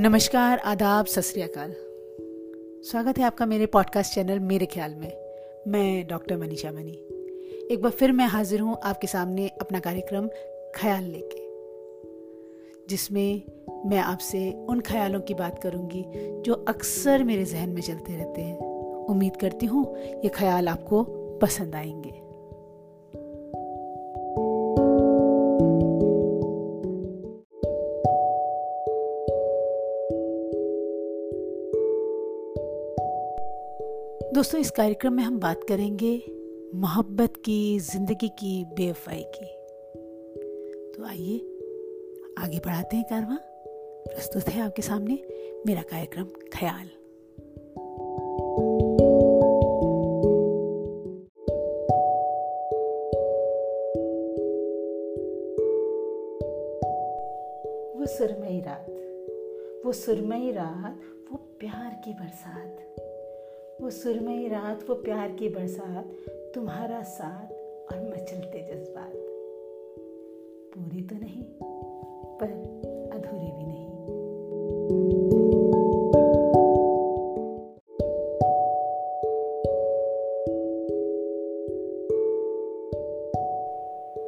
नमस्कार, आदाब, सत स्वागत है आपका मेरे पॉडकास्ट चैनल मेरे ख्याल में। मैं डॉक्टर मनीषा मनी। एक बार फिर मैं हाजिर हूँ आपके सामने अपना कार्यक्रम ख्याल लेके, जिसमें मैं आपसे उन ख्यालों की बात करूँगी जो अक्सर मेरे जहन में चलते रहते हैं। उम्मीद करती हूँ ये ख्याल आपको पसंद आएँगे। दोस्तों, इस कार्यक्रम में हम बात करेंगे मोहब्बत की, ज़िंदगी की, बेवफाई की। तो आइए, आगे बढ़ाते हैं कारवा। प्रस्तुत है आपके सामने मेरा कार्यक्रम ख्याल। वो सुरमई रात, वो सुरमई रात, वो प्यार की बरसात। वो सुरमई रात वो प्यार की बरसात, तुम्हारा साथ और मचलते जज्बात पूरी तो नहीं, पर अधूरी भी नहीं।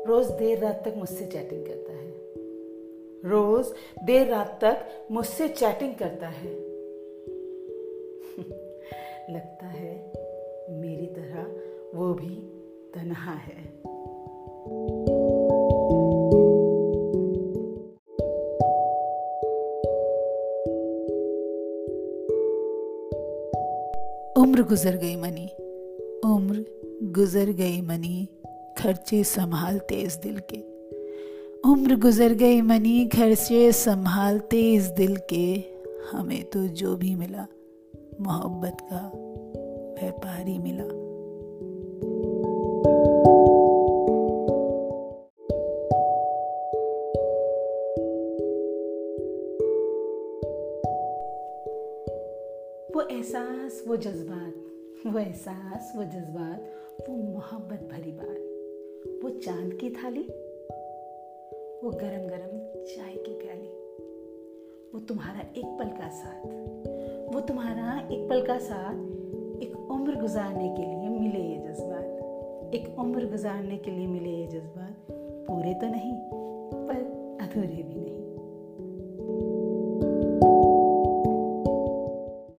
रोज देर रात तक मुझसे चैटिंग करता है। रोज देर रात तक मुझसे चैटिंग करता है। लगता है मेरी तरह वो भी तनहा है। उम्र गुजर गई मनी। उम्र गुजर गई मनी, खर्चे संभाल तेज दिल के। उम्र गुजर गई मनी, खर्चे संभालते इस दिल के। हमें तो जो भी मिला मोहब्बत का व्यापारी मिला। वो एहसास, वो जज्बात, वो एहसास, वो जज्बात, वो मोहब्बत भरी बात। वो चाँद की थाली, वो गरम गरम चाय की प्याली। वो तुम्हारा एक पल का साथ। वो तुम्हारा एक पल का साथ एक उम्र गुजारने के लिए मिले ये जज्बात। एक उम्र गुजारने के लिए मिले ये जज्बात। पूरे तो नहीं, पर अधूरे भी नहीं।